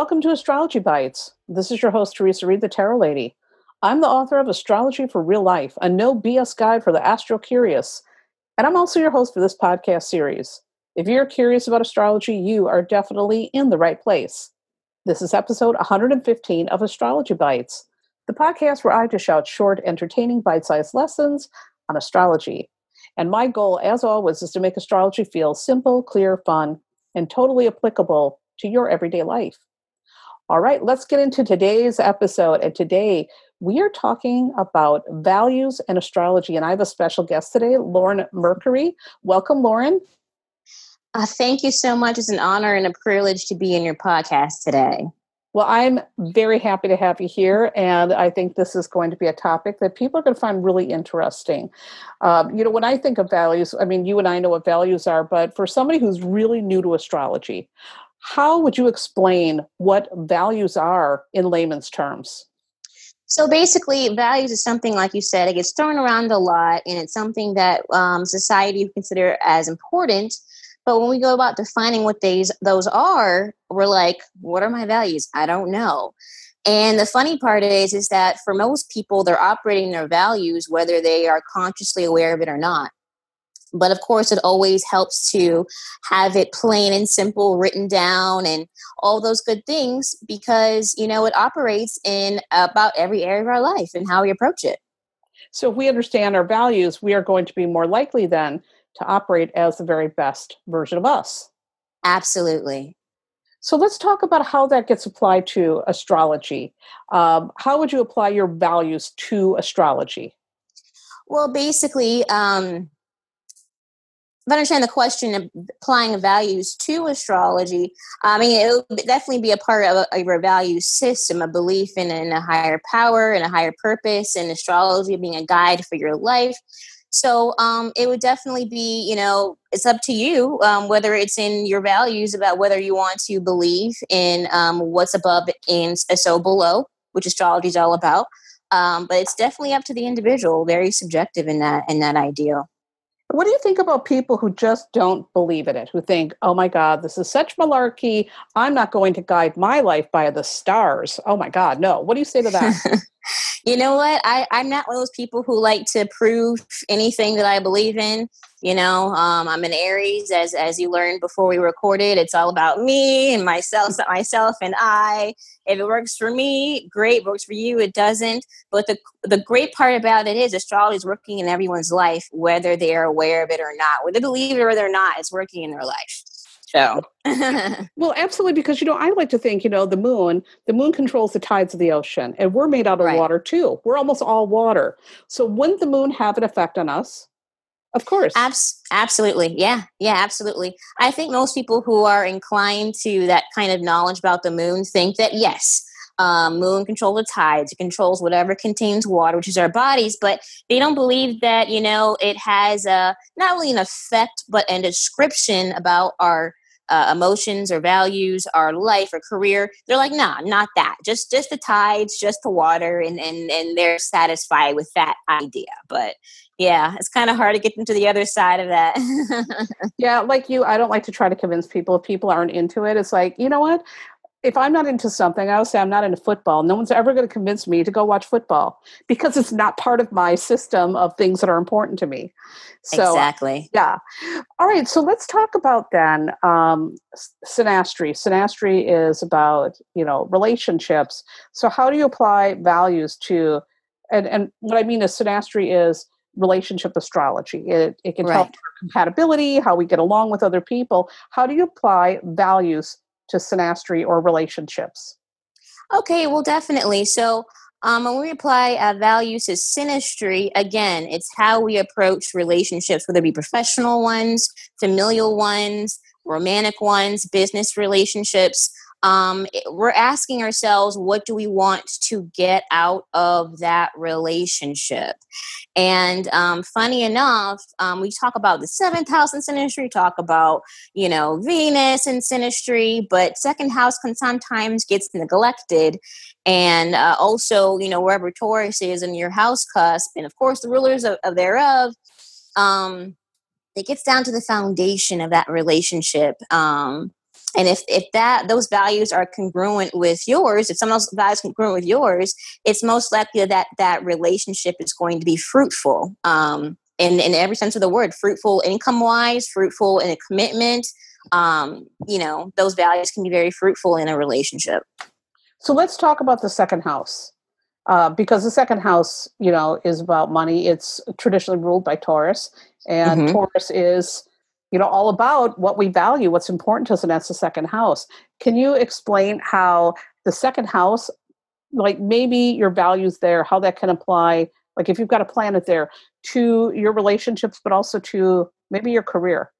Welcome to Astrology Bites. This is your host, Theresa Reed, the Tarot Lady. I'm the author of Astrology for Real Life, a no BS guide for the astro curious. And I'm also your host for this podcast series. If you're curious about astrology, you are definitely in the right place. This is episode 115 of Astrology Bites, the podcast where I dish out short, entertaining, bite sized lessons on astrology. And my goal, as always, is to make astrology feel simple, clear, fun, and totally applicable to your everyday life. All right, let's get into today's episode. And today we are talking about values and astrology. And I have a special guest today, Lauren Mercury. Welcome, Lauren. Uh, thank you so much. It's an honor and a privilege to be in your podcast today. Well, I'm very happy to have you here, and I think this is going to be a topic that people are going to find really interesting. Um, you know, when I think of values, I mean, you and I know what values are, but for somebody who's really new to astrology, how would you explain what values are in layman's terms? So basically, values is something like you said, it gets thrown around a lot, and it's something that um, society consider as important. But when we go about defining what these those are, we're like, what are my values? I don't know. And the funny part is, is that for most people, they're operating their values whether they are consciously aware of it or not. But of course, it always helps to have it plain and simple written down and all those good things because, you know, it operates in about every area of our life and how we approach it. So if we understand our values, we are going to be more likely then to operate as the very best version of us. Absolutely. So let's talk about how that gets applied to astrology. Um, how would you apply your values to astrology? Well, basically, um, if I understand the question of applying values to astrology, I mean, it would definitely be a part of, a, of your value system, a belief in, in a higher power and a higher purpose, and astrology being a guide for your life. So um, it would definitely be, you know, it's up to you um, whether it's in your values about whether you want to believe in um, what's above and so below, which astrology is all about. Um, but it's definitely up to the individual, very subjective in that in that ideal. What do you think about people who just don't believe in it, who think, oh my God, this is such malarkey. I'm not going to guide my life by the stars. Oh my God, no. What do you say to that? you know what? I, I'm not one of those people who like to prove anything that I believe in. You know, um, I'm an Aries, as as you learned before we recorded. It's all about me and myself, myself and I. If it works for me, great. Works for you, it doesn't. But the the great part about it is astrology is working in everyone's life, whether they are aware of it or not. Whether they believe it or they're not, it's working in their life. So, well, absolutely, because you know, I like to think, you know, the moon, the moon controls the tides of the ocean, and we're made out of right. water too. We're almost all water. So, wouldn't the moon have an effect on us? Of course. Abs- absolutely. Yeah. Yeah, absolutely. I think most people who are inclined to that kind of knowledge about the moon think that, yes, um, moon controls the tides, it controls whatever contains water, which is our bodies, but they don't believe that, you know, it has a, not only an effect, but a description about our uh, emotions or values, our life or career. They're like, nah, not that. Just just the tides, just the water, and and and they're satisfied with that idea. But yeah, it's kind of hard to get into the other side of that. yeah, like you, I don't like to try to convince people if people aren't into it. It's like, you know what? If I'm not into something, I'll say I'm not into football. No one's ever going to convince me to go watch football because it's not part of my system of things that are important to me. So, exactly. Yeah. All right. So let's talk about then um, synastry. Synastry is about you know relationships. So how do you apply values to? And and what I mean is synastry is relationship astrology. It it can right. help compatibility, how we get along with other people. How do you apply values to synastry or relationships? Okay, well, definitely. So, um, when we apply uh, values to synastry, again, it's how we approach relationships, whether it be professional ones, familial ones, romantic ones, business relationships um, we're asking ourselves, what do we want to get out of that relationship? And um, funny enough, um, we talk about the seventh house in synastry, talk about, you know, Venus in synastry, but second house can sometimes gets neglected. And uh, also, you know, wherever Taurus is in your house cusp, and of course the rulers of, of thereof, um, it gets down to the foundation of that relationship. Um, and if if that those values are congruent with yours if some of those values congruent with yours it's most likely that that relationship is going to be fruitful. Um in, in every sense of the word fruitful income wise fruitful in a commitment. Um you know those values can be very fruitful in a relationship. So let's talk about the second house. Uh, because the second house you know is about money. It's traditionally ruled by taurus. And mm-hmm. taurus is you know all about what we value what's important to us and that's the second house. Can you explain how the second house like maybe your values there how that can apply like if you've got a planet there to your relationships but also to maybe your career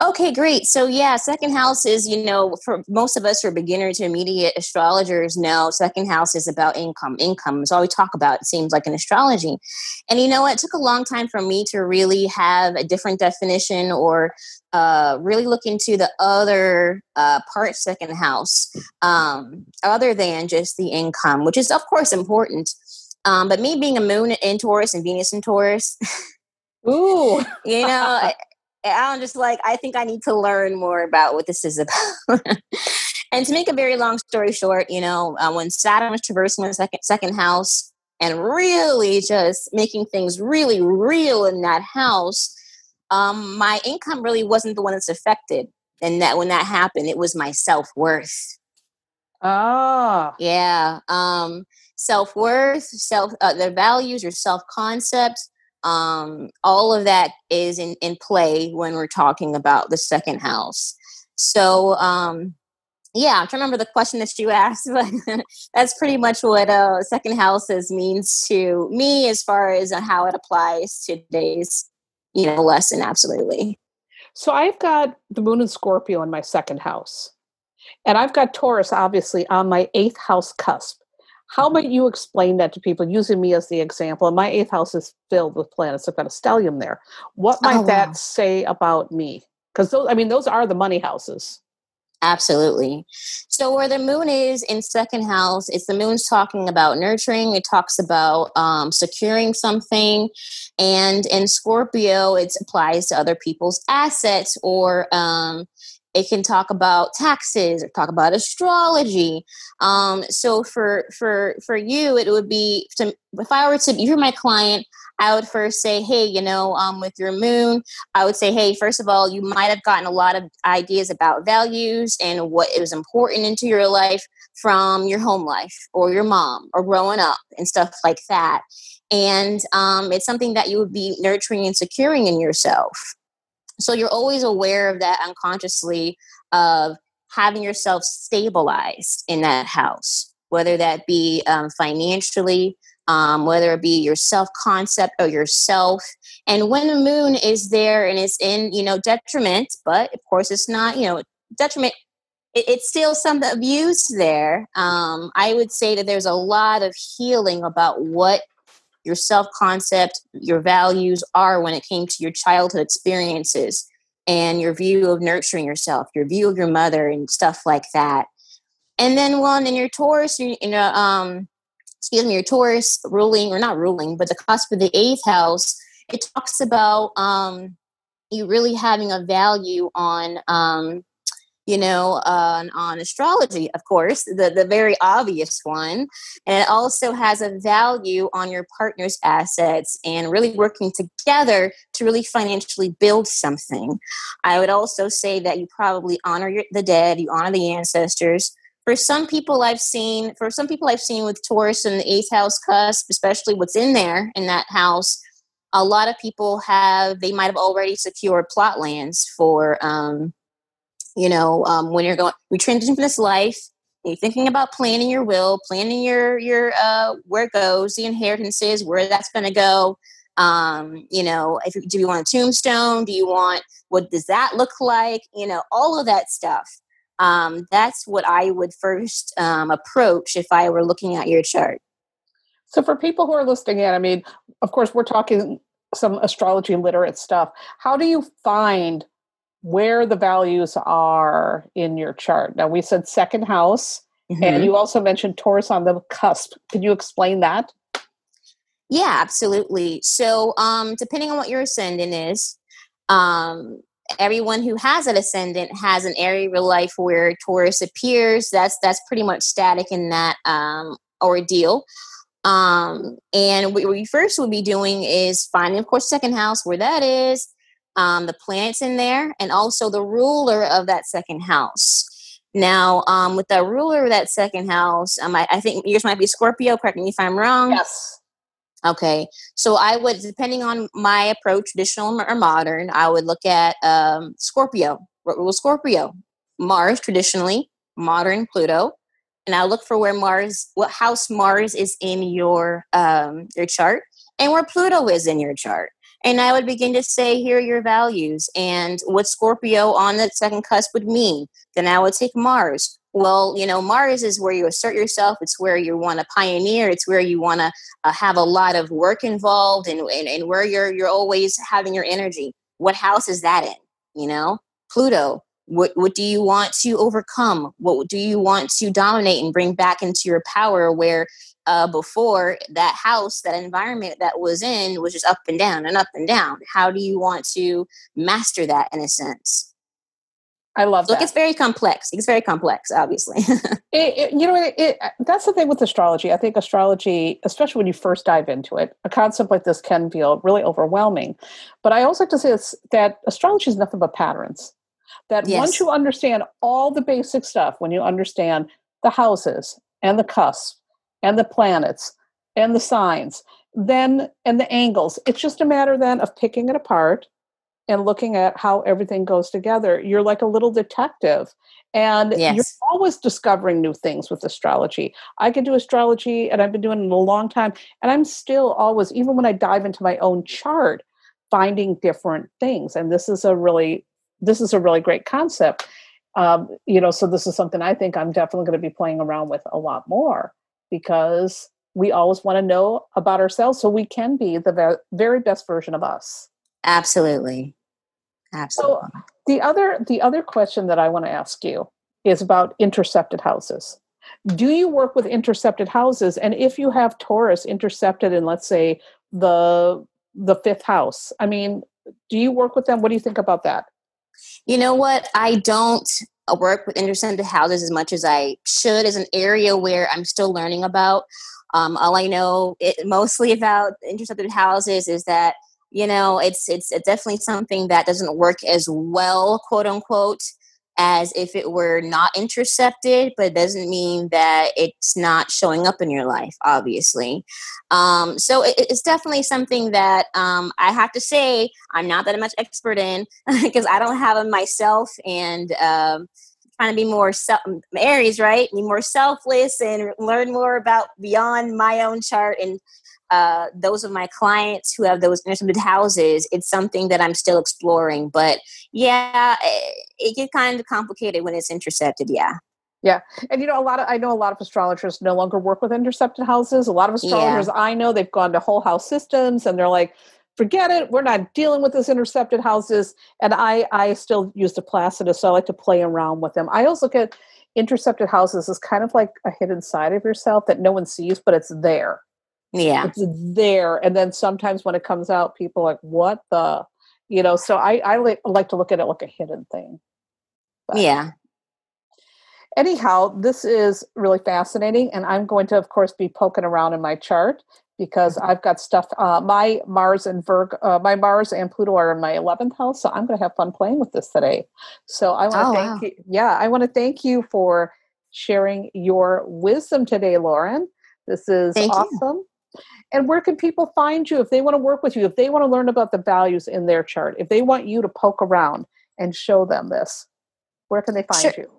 Okay, great. So yeah, second house is, you know, for most of us who are beginner to immediate astrologers know second house is about income. Income is all we talk about, it seems like in astrology. And you know what? It took a long time for me to really have a different definition or uh, really look into the other uh, part second house um, other than just the income, which is of course important. Um, but me being a moon in Taurus and Venus in Taurus, Ooh, you know, I'm just like, I think I need to learn more about what this is about. and to make a very long story short, you know, uh, when Saturn was traversing my second second house and really just making things really real in that house, um, my income really wasn't the one that's affected. And that when that happened, it was my self worth. Oh, yeah. Um, self worth, self, uh, their values, your self concept um, all of that is in, in play when we're talking about the second house. So, um, yeah, I'm trying to remember the question that you asked, but that's pretty much what uh, second houses means to me as far as uh, how it applies to today's, you know, lesson. Absolutely. So I've got the moon and Scorpio in my second house, and I've got Taurus obviously on my eighth house cusp. How might you explain that to people using me as the example? And my eighth house is filled with planets. I've got a stellium there. What might oh, that say about me? Because those, I mean, those are the money houses. Absolutely. So where the moon is in second house, it's the moon's talking about nurturing. It talks about um, securing something, and in Scorpio, it applies to other people's assets or um, it can talk about taxes or talk about astrology. Um, so for for for you it would be to, if i were to you're my client i would first say hey you know um, with your moon i would say hey first of all you might have gotten a lot of ideas about values and what is important into your life from your home life or your mom or growing up and stuff like that. And um, it's something that you would be nurturing and securing in yourself so you're always aware of that unconsciously of having yourself stabilized in that house, whether that be um, financially, um, whether it be your self concept or yourself. And when the moon is there and it's in, you know, detriment, but of course it's not, you know, detriment. It, it's still some abuse there. Um, I would say that there's a lot of healing about what your self concept, your values are when it came to your childhood experiences and your view of nurturing yourself, your view of your mother and stuff like that. And then one in your Taurus, you, you know, um, excuse me, your Taurus ruling or not ruling, but the cusp of the eighth house, it talks about um, you really having a value on um, you know, uh, on astrology, of course, the, the very obvious one. And it also has a value on your partner's assets and really working together to really financially build something. I would also say that you probably honor your, the dead, you honor the ancestors. For some people, I've seen, for some people I've seen with Taurus and the eighth house cusp, especially what's in there in that house, a lot of people have, they might have already secured plot lands for, um, you know um, when you're going we transition from this life you're thinking about planning your will planning your your uh, where it goes the inheritances where that's going to go. Um, you know if do you want a tombstone? Do you want what does that look like? You know all of that stuff. Um, that's what i would first um, approach if i were looking at your chart. So for people who are listening in i mean of course we're talking some astrology literate stuff. How do you find where the values are in your chart. Now, we said second house, mm-hmm. and you also mentioned Taurus on the cusp. Can you explain that? Yeah, absolutely. So, um, depending on what your ascendant is, um, everyone who has an ascendant has an area of life where Taurus appears. That's that's pretty much static in that um, ordeal. Um, and what we first would be doing is finding, of course, second house where that is, um, the planets in there, and also the ruler of that second house. Now, um, with the ruler of that second house, um, I, I think yours might be Scorpio. Correct me if I'm wrong. Yes. Okay, so I would, depending on my approach, traditional or modern, I would look at um, Scorpio. What rule Scorpio? Mars, traditionally, modern Pluto, and I look for where Mars, what house Mars is in your um, your chart, and where Pluto is in your chart. And I would begin to say, here are your values and what Scorpio on the second cusp would mean. Then I would take Mars. Well you know mars is where you assert yourself. It's where you want to pioneer. It's where you want to uh, have a lot of work involved and, and, and where you're you're always having your energy. What house is that in? You know? Pluto what what do you want to overcome? What do you want to dominate and bring back into your power where uh, before that house that environment that was in was just up and down and up and down how do you want to master that in a sense I love Look, it's very complex. It's very complex, obviously. it, it, you know, it, it, that's the thing with astrology. I think astrology, especially when you first dive into it, a concept like this can feel really overwhelming. But I also like to say that astrology is nothing but patterns. That yes. once you understand all the basic stuff, when you understand the houses and the cusp and the planets and the signs, then and the angles, it's just a matter then of picking it apart and looking at how everything goes together. You're like a little detective. And yes. you're always discovering new things with astrology. I can do astrology and I've been doing it a long time. And I'm still always, even when I dive into my own chart, finding different things. And this is a really, this is a really great concept. Um, you know, so this is something I think I'm definitely going to be playing around with a lot more because we always want to know about ourselves so we can be the very best version of us. Absolutely. Absolutely. So the other the other question that I want to ask you is about intercepted houses. Do you work with intercepted houses and if you have Taurus intercepted in let's say the the fifth house, I mean, do you work with them? What do you think about that? You know what? I don't work with intercepted houses as much as I should is an area where I'm still learning about. Um, all I know it, mostly about intercepted houses is that you know it's it's definitely something that doesn't work as well quote unquote as if it were not intercepted but it doesn't mean that it's not showing up in your life obviously. Um, so it, it's definitely something that um, i have to say i'm not that much expert in because i don't have them myself and um, trying to be more self aries right? Be more selfless and learn more about beyond my own chart and uh, those of my clients who have those intercepted houses, it's something that I'm still exploring. But yeah, it, it gets kind of complicated when it's intercepted. Yeah. Yeah. And you know, a lot of I know a lot of astrologers no longer work with intercepted houses. A lot of astrologers yeah. I know they've gone to whole house systems and they're like, forget it, we're not dealing with this intercepted houses. And I I still use the Placidus, so I like to play around with them. I also look at intercepted houses as kind of like a hidden side of yourself that no one sees, but it's there. Yeah. It's there. And then sometimes when it comes out, people like, what the, you know, so I, I like, like to look at it like a hidden thing. But yeah. Anyhow, this is really fascinating. And I'm going to, of course, be poking around in my chart because mm-hmm. I've got stuff. Uh, my Mars and Virgo, uh, my Mars and Pluto are in my 11th house. So I'm going to have fun playing with this today. So I want to oh, thank wow. you. Yeah. I want to thank you for sharing your wisdom today, Lauren. This is thank awesome. You. And where can people find you if they want to work with you, if they want to learn about the values in their chart, if they want you to poke around and show them this? Where can they find sure. you?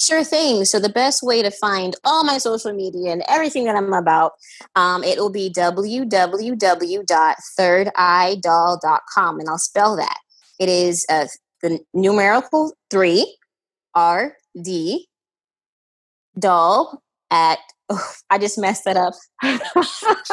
Sure thing. So the best way to find all my social media and everything that I'm about, um, it will be www.thirdeye.doll.com, and I'll spell that. It is uh, the numerical three R D doll at I just messed it up. it's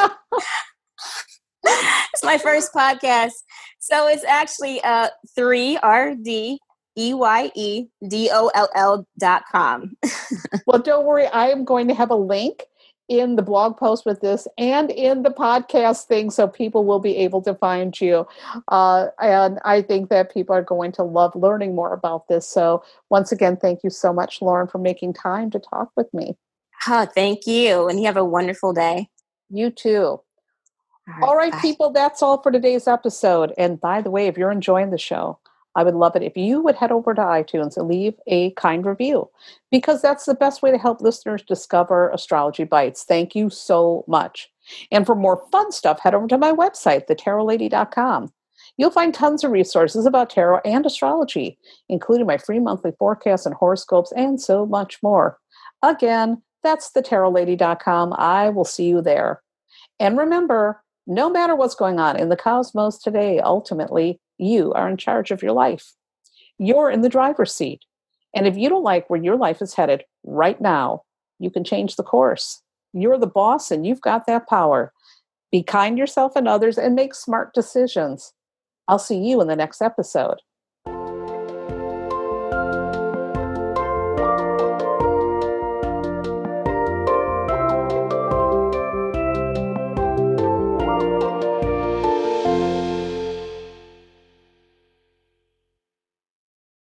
my first podcast. So it's actually uh three R D E Y E D O L L dot com. well, don't worry. I am going to have a link in the blog post with this and in the podcast thing so people will be able to find you. Uh, and I think that people are going to love learning more about this. So, once again, thank you so much, Lauren, for making time to talk with me. Oh, thank you. And you have a wonderful day. You too. All right, all right people, that's all for today's episode. And by the way, if you're enjoying the show, I would love it if you would head over to iTunes and leave a kind review because that's the best way to help listeners discover Astrology Bites. Thank you so much. And for more fun stuff, head over to my website, thetarotlady.com. You'll find tons of resources about tarot and astrology, including my free monthly forecasts and horoscopes and so much more. Again, that's thetarotlady.com. I will see you there. And remember, no matter what's going on in the cosmos today, ultimately, you are in charge of your life. You're in the driver's seat. And if you don't like where your life is headed right now, you can change the course. You're the boss and you've got that power. Be kind yourself and others and make smart decisions. I'll see you in the next episode.